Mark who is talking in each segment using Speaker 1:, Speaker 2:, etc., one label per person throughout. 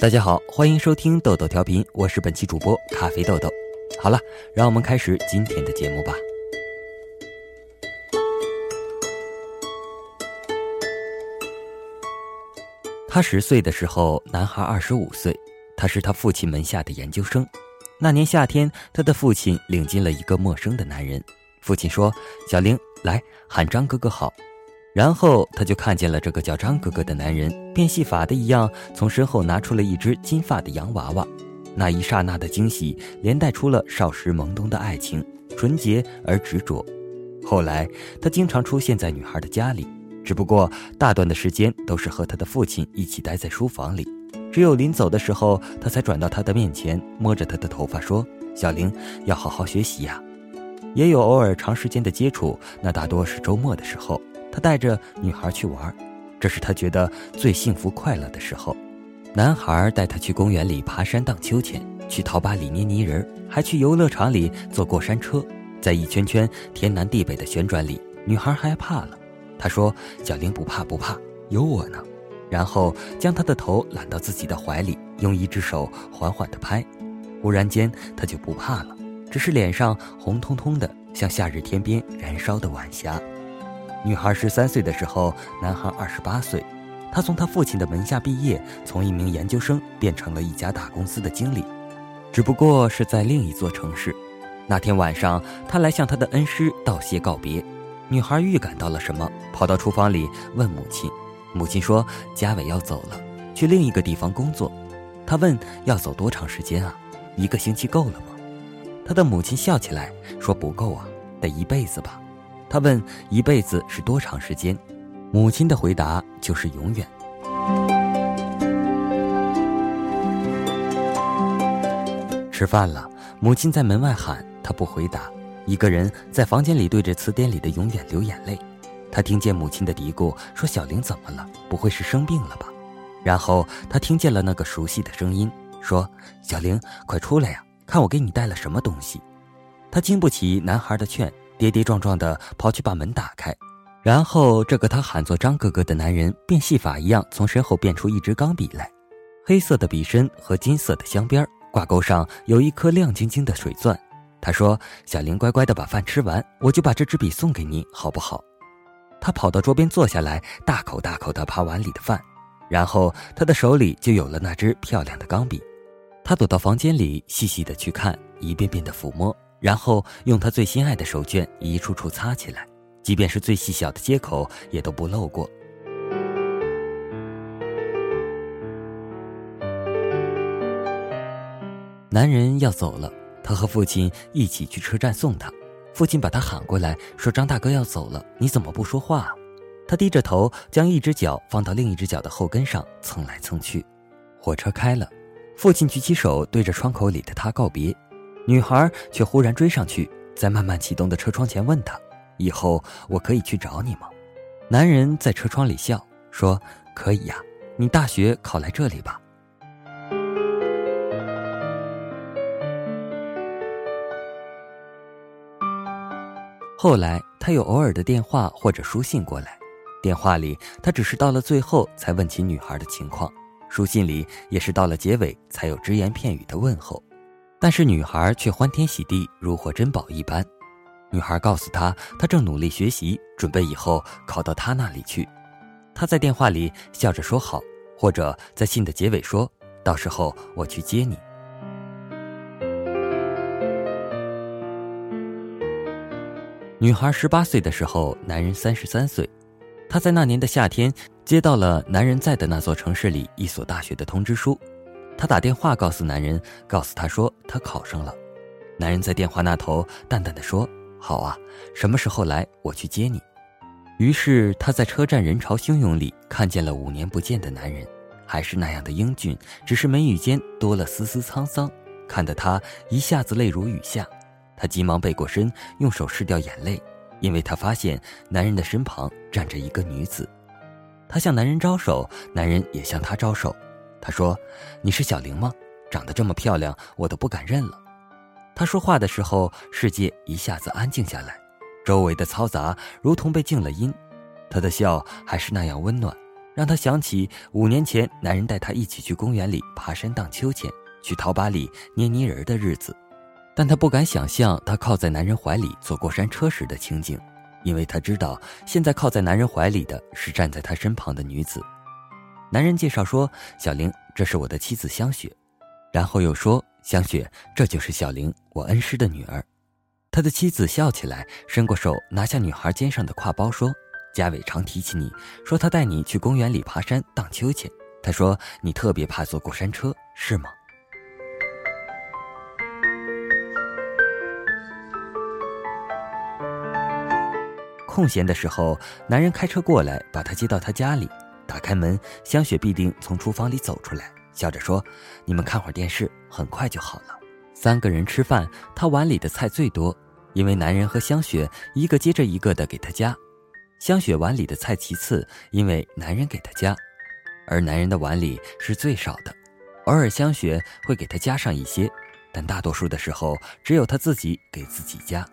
Speaker 1: 大家好，欢迎收听豆豆调频，我是本期主播咖啡豆豆。好了，让我们开始今天的节目吧。他十岁的时候，男孩二十五岁，他是他父亲门下的研究生。那年夏天，他的父亲领进了一个陌生的男人。父亲说：“小玲，来喊张哥哥好。”然后他就看见了这个叫张哥哥的男人，变戏法的一样，从身后拿出了一只金发的洋娃娃。那一刹那的惊喜，连带出了少时懵懂的爱情，纯洁而执着。后来他经常出现在女孩的家里，只不过大段的时间都是和他的父亲一起待在书房里。只有临走的时候，他才转到他的面前，摸着他的头发说：“小玲，要好好学习呀。”也有偶尔长时间的接触，那大多是周末的时候。他带着女孩去玩，这是他觉得最幸福快乐的时候。男孩带她去公园里爬山荡秋千，去陶吧里捏泥人，还去游乐场里坐过山车。在一圈圈天南地北的旋转里，女孩害怕了。他说：“小玲不怕不怕，有我呢。”然后将她的头揽到自己的怀里，用一只手缓缓地拍。忽然间，她就不怕了，只是脸上红彤彤的，像夏日天边燃烧的晚霞。女孩十三岁的时候，男孩二十八岁。他从他父亲的门下毕业，从一名研究生变成了一家大公司的经理，只不过是在另一座城市。那天晚上，他来向他的恩师道谢告别。女孩预感到了什么，跑到厨房里问母亲。母亲说：“家伟要走了，去另一个地方工作。”他问：“要走多长时间啊？一个星期够了吗？”他的母亲笑起来说：“不够啊，得一辈子吧。”他问：“一辈子是多长时间？”母亲的回答就是永远。吃饭了，母亲在门外喊，他不回答。一个人在房间里对着词典里的“永远”流眼泪。他听见母亲的嘀咕，说：“小玲怎么了？不会是生病了吧？”然后他听见了那个熟悉的声音，说：“小玲，快出来呀，看我给你带了什么东西。”他经不起男孩的劝。跌跌撞撞地跑去把门打开，然后这个他喊作张哥哥的男人变戏法一样从身后变出一支钢笔来，黑色的笔身和金色的镶边，挂钩上有一颗亮晶晶的水钻。他说：“小玲乖乖的把饭吃完，我就把这支笔送给你，好不好？”他跑到桌边坐下来，大口大口地扒碗里的饭，然后他的手里就有了那支漂亮的钢笔。他躲到房间里，细细的去看，一遍遍地抚摸。然后用他最心爱的手绢一处处擦起来，即便是最细小的接口也都不漏过。男人要走了，他和父亲一起去车站送他。父亲把他喊过来，说：“张大哥要走了，你怎么不说话？”他低着头，将一只脚放到另一只脚的后跟上，蹭来蹭去。火车开了，父亲举起手对着窗口里的他告别。女孩却忽然追上去，在慢慢启动的车窗前问他：“以后我可以去找你吗？”男人在车窗里笑说：“可以呀，你大学考来这里吧。”后来他有偶尔的电话或者书信过来，电话里他只是到了最后才问起女孩的情况，书信里也是到了结尾才有只言片语的问候。但是女孩却欢天喜地，如获珍宝一般。女孩告诉他，她正努力学习，准备以后考到他那里去。他在电话里笑着说好，或者在信的结尾说：“到时候我去接你。”女孩十八岁的时候，男人三十三岁。她在那年的夏天接到了男人在的那座城市里一所大学的通知书。她打电话告诉男人，告诉他说她考上了。男人在电话那头淡淡的说：“好啊，什么时候来？我去接你。”于是她在车站人潮汹涌里看见了五年不见的男人，还是那样的英俊，只是眉宇间多了丝丝沧桑，看得她一下子泪如雨下。她急忙背过身，用手拭掉眼泪，因为她发现男人的身旁站着一个女子。她向男人招手，男人也向她招手。他说：“你是小玲吗？长得这么漂亮，我都不敢认了。”他说话的时候，世界一下子安静下来，周围的嘈杂如同被静了音。他的笑还是那样温暖，让她想起五年前男人带她一起去公园里爬山荡秋千，去陶把里捏泥人的日子。但她不敢想象她靠在男人怀里坐过山车时的情景，因为她知道现在靠在男人怀里的是站在她身旁的女子。男人介绍说：“小玲，这是我的妻子香雪。”然后又说：“香雪，这就是小玲，我恩师的女儿。”他的妻子笑起来，伸过手拿下女孩肩上的挎包，说：“嘉伟常提起你，说他带你去公园里爬山荡秋千。他说你特别怕坐过山车，是吗？”空闲的时候，男人开车过来，把她接到他家里。打开门，香雪必定从厨房里走出来，笑着说：“你们看会儿电视，很快就好了。”三个人吃饭，他碗里的菜最多，因为男人和香雪一个接着一个的给他夹。香雪碗里的菜其次，因为男人给他夹，而男人的碗里是最少的，偶尔香雪会给他加上一些，但大多数的时候只有他自己给自己夹。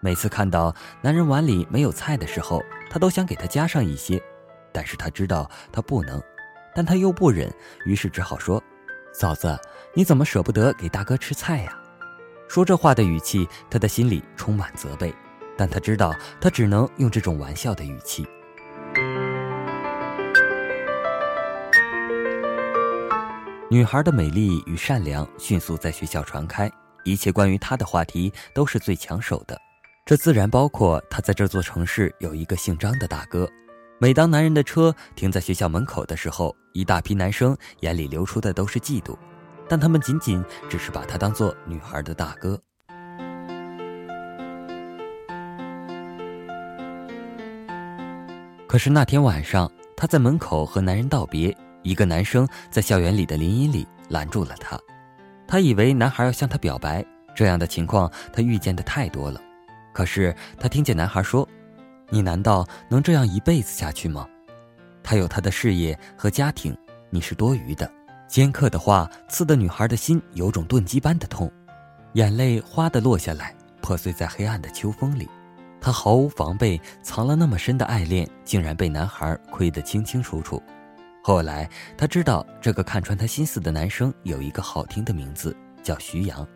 Speaker 1: 每次看到男人碗里没有菜的时候，他都想给他加上一些。但是他知道他不能，但他又不忍，于是只好说：“嫂子，你怎么舍不得给大哥吃菜呀？”说这话的语气，他的心里充满责备，但他知道他只能用这种玩笑的语气。女孩的美丽与善良迅速在学校传开，一切关于她的话题都是最抢手的，这自然包括她在这座城市有一个姓张的大哥。每当男人的车停在学校门口的时候，一大批男生眼里流出的都是嫉妒，但他们仅仅只是把他当做女孩的大哥。可是那天晚上，他在门口和男人道别，一个男生在校园里的林荫里拦住了他。他以为男孩要向他表白，这样的情况他遇见的太多了。可是他听见男孩说。你难道能这样一辈子下去吗？他有他的事业和家庭，你是多余的。尖刻的话刺得女孩的心有种钝击般的痛，眼泪哗的落下来，破碎在黑暗的秋风里。她毫无防备，藏了那么深的爱恋，竟然被男孩窥得清清楚楚。后来她知道，这个看穿她心思的男生有一个好听的名字，叫徐阳。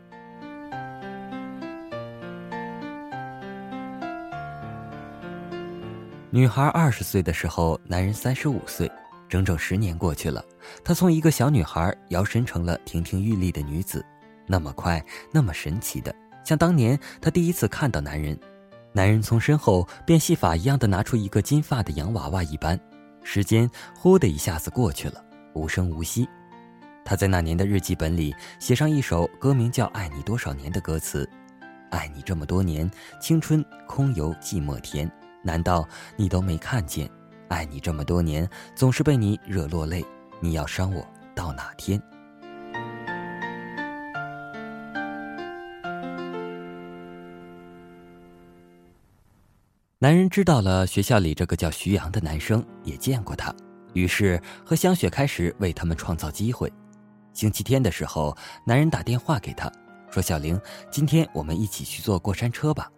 Speaker 1: 女孩二十岁的时候，男人三十五岁，整整十年过去了，她从一个小女孩摇身成了亭亭玉立的女子，那么快，那么神奇的，像当年她第一次看到男人，男人从身后变戏法一样的拿出一个金发的洋娃娃一般，时间忽的一下子过去了，无声无息。他在那年的日记本里写上一首歌名叫《爱你多少年》的歌词：爱你这么多年，青春空游寂寞甜。难道你都没看见？爱你这么多年，总是被你惹落泪。你要伤我到哪天？男人知道了学校里这个叫徐阳的男生，也见过他，于是和香雪开始为他们创造机会。星期天的时候，男人打电话给他，说：“小玲，今天我们一起去坐过山车吧。”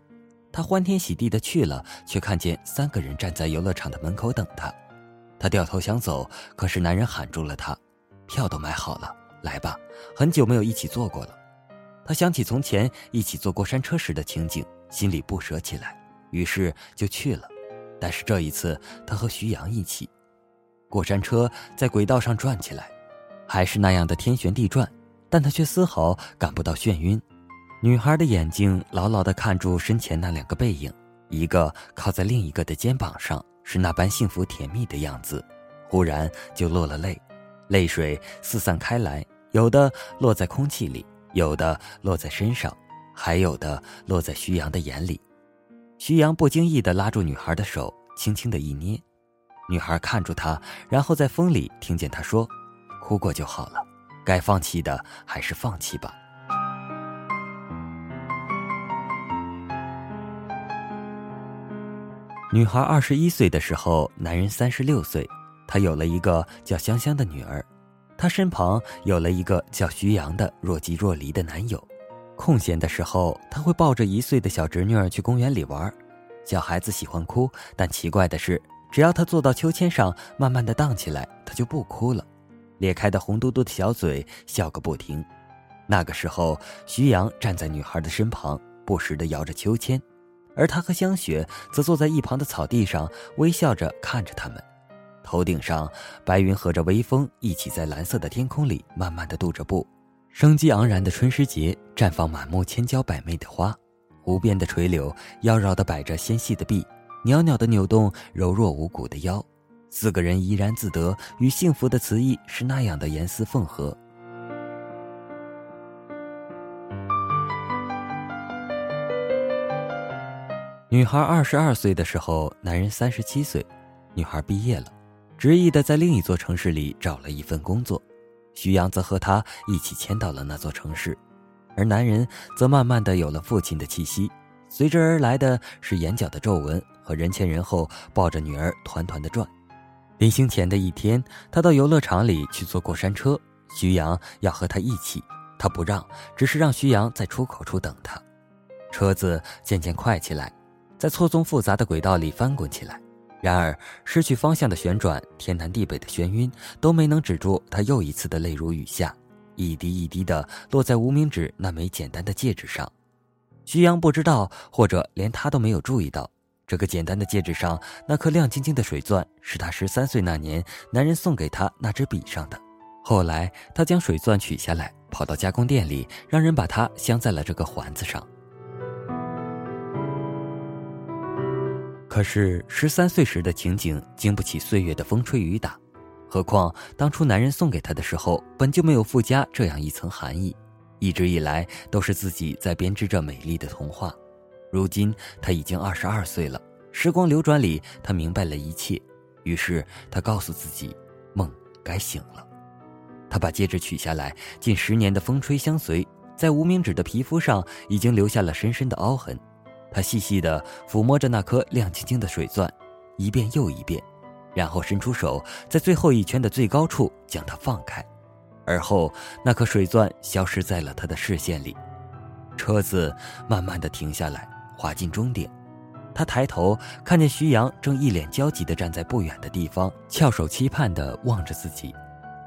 Speaker 1: 他欢天喜地的去了，却看见三个人站在游乐场的门口等他。他掉头想走，可是男人喊住了他：“票都买好了，来吧，很久没有一起坐过了。”他想起从前一起坐过山车时的情景，心里不舍起来，于是就去了。但是这一次，他和徐阳一起，过山车在轨道上转起来，还是那样的天旋地转，但他却丝毫感不到眩晕。女孩的眼睛牢牢地看住身前那两个背影，一个靠在另一个的肩膀上，是那般幸福甜蜜的样子。忽然就落了泪，泪水四散开来，有的落在空气里，有的落在身上，还有的落在徐阳的眼里。徐阳不经意地拉住女孩的手，轻轻的一捏。女孩看住他，然后在风里听见他说：“哭过就好了，该放弃的还是放弃吧。”女孩二十一岁的时候，男人三十六岁，他有了一个叫香香的女儿，他身旁有了一个叫徐阳的若即若离的男友。空闲的时候，他会抱着一岁的小侄女儿去公园里玩。小孩子喜欢哭，但奇怪的是，只要她坐到秋千上，慢慢的荡起来，她就不哭了，咧开的红嘟嘟的小嘴笑个不停。那个时候，徐阳站在女孩的身旁，不时的摇着秋千，而他和香雪则坐在一旁的草地上，微笑着看着他们。头顶上，白云和着微风一起在蓝色的天空里慢慢的踱着步。生机盎然的春时节，绽放满目千娇百媚的花。无边的垂柳妖娆的摆着纤细的臂，袅袅的扭动柔弱无骨的腰。四个人怡然自得，与幸福的词意是那样的严丝缝合。女孩二十二岁的时候，男人三十七岁。女孩毕业了，执意的在另一座城市里找了一份工作。徐阳则和她一起迁到了那座城市，而男人则慢慢的有了父亲的气息，随之而来的是眼角的皱纹和人前人后抱着女儿团团的转。临行前的一天，他到游乐场里去坐过山车，徐阳要和他一起，他不让，只是让徐阳在出口处等他。车子渐渐快起来。在错综复杂的轨道里翻滚起来，然而失去方向的旋转，天南地北的眩晕，都没能止住他又一次的泪如雨下，一滴一滴的落在无名指那枚简单的戒指上。徐阳不知道，或者连他都没有注意到，这个简单的戒指上那颗亮晶晶的水钻，是他十三岁那年男人送给他那支笔上的。后来他将水钻取下来，跑到加工店里，让人把它镶在了这个环子上。可是十三岁时的情景经不起岁月的风吹雨打，何况当初男人送给她的时候本就没有附加这样一层含义，一直以来都是自己在编织着美丽的童话。如今他已经二十二岁了，时光流转里，他明白了一切，于是他告诉自己，梦该醒了。他把戒指取下来，近十年的风吹相随，在无名指的皮肤上已经留下了深深的凹痕。他细细地抚摸着那颗亮晶晶的水钻，一遍又一遍，然后伸出手，在最后一圈的最高处将它放开，而后那颗水钻消失在了他的视线里。车子慢慢地停下来，滑进终点。他抬头看见徐阳正一脸焦急地站在不远的地方，翘首期盼地望着自己。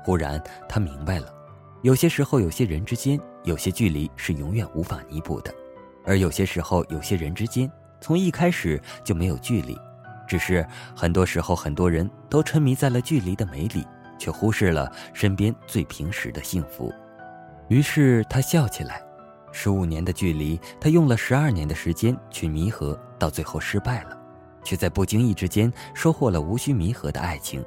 Speaker 1: 忽然，他明白了，有些时候，有些人之间，有些距离是永远无法弥补的。而有些时候，有些人之间从一开始就没有距离，只是很多时候，很多人都沉迷在了距离的美里，却忽视了身边最平实的幸福。于是他笑起来。十五年的距离，他用了十二年的时间去弥合，到最后失败了，却在不经意之间收获了无需弥合的爱情。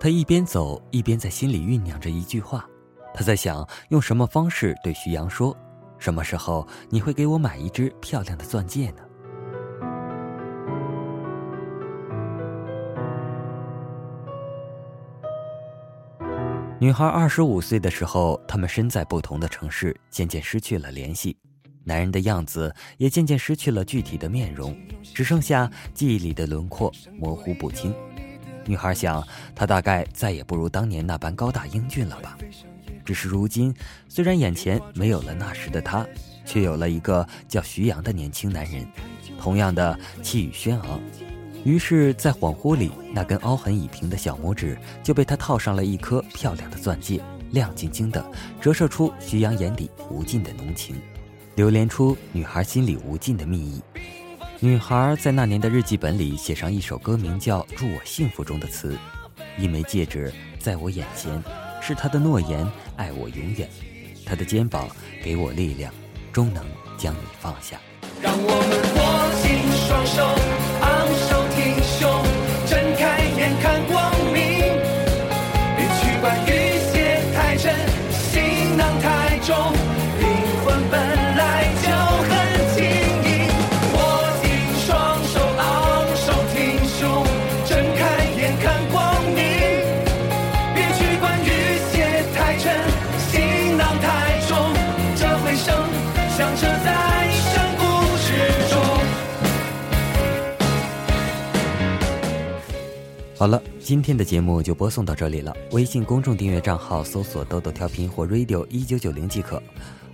Speaker 1: 他一边走，一边在心里酝酿着一句话。他在想用什么方式对徐阳说。什么时候你会给我买一只漂亮的钻戒呢？女孩二十五岁的时候，他们身在不同的城市，渐渐失去了联系。男人的样子也渐渐失去了具体的面容，只剩下记忆里的轮廓模糊不清。女孩想，他大概再也不如当年那般高大英俊了吧。只是如今，虽然眼前没有了那时的他，却有了一个叫徐阳的年轻男人，同样的气宇轩昂。于是，在恍惚里，那根凹痕已平的小拇指就被他套上了一颗漂亮的钻戒，亮晶晶的，折射出徐阳眼底无尽的浓情，流连出女孩心里无尽的蜜意。女孩在那年的日记本里写上一首歌名叫《祝我幸福》中的词：一枚戒指在我眼前。是他的诺言，爱我永远。他的肩膀给我力量，终能将你放下。
Speaker 2: 让我们握紧双手，昂首
Speaker 1: 好了，今天的节目就播送到这里了。微信公众订阅账号搜索“豆豆调频”或 “radio 一九九零”即可。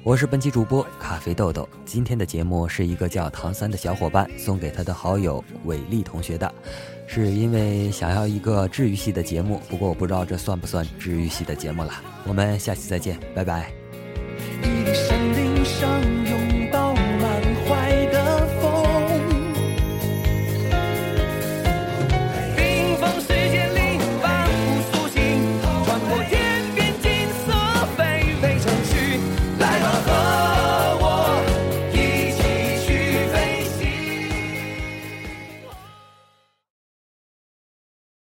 Speaker 1: 我是本期主播咖啡豆豆。今天的节目是一个叫唐三的小伙伴送给他的好友伟丽同学的，是因为想要一个治愈系的节目，不过我不知道这算不算治愈系的节目了。我们下期再见，拜拜。
Speaker 2: 一山顶上。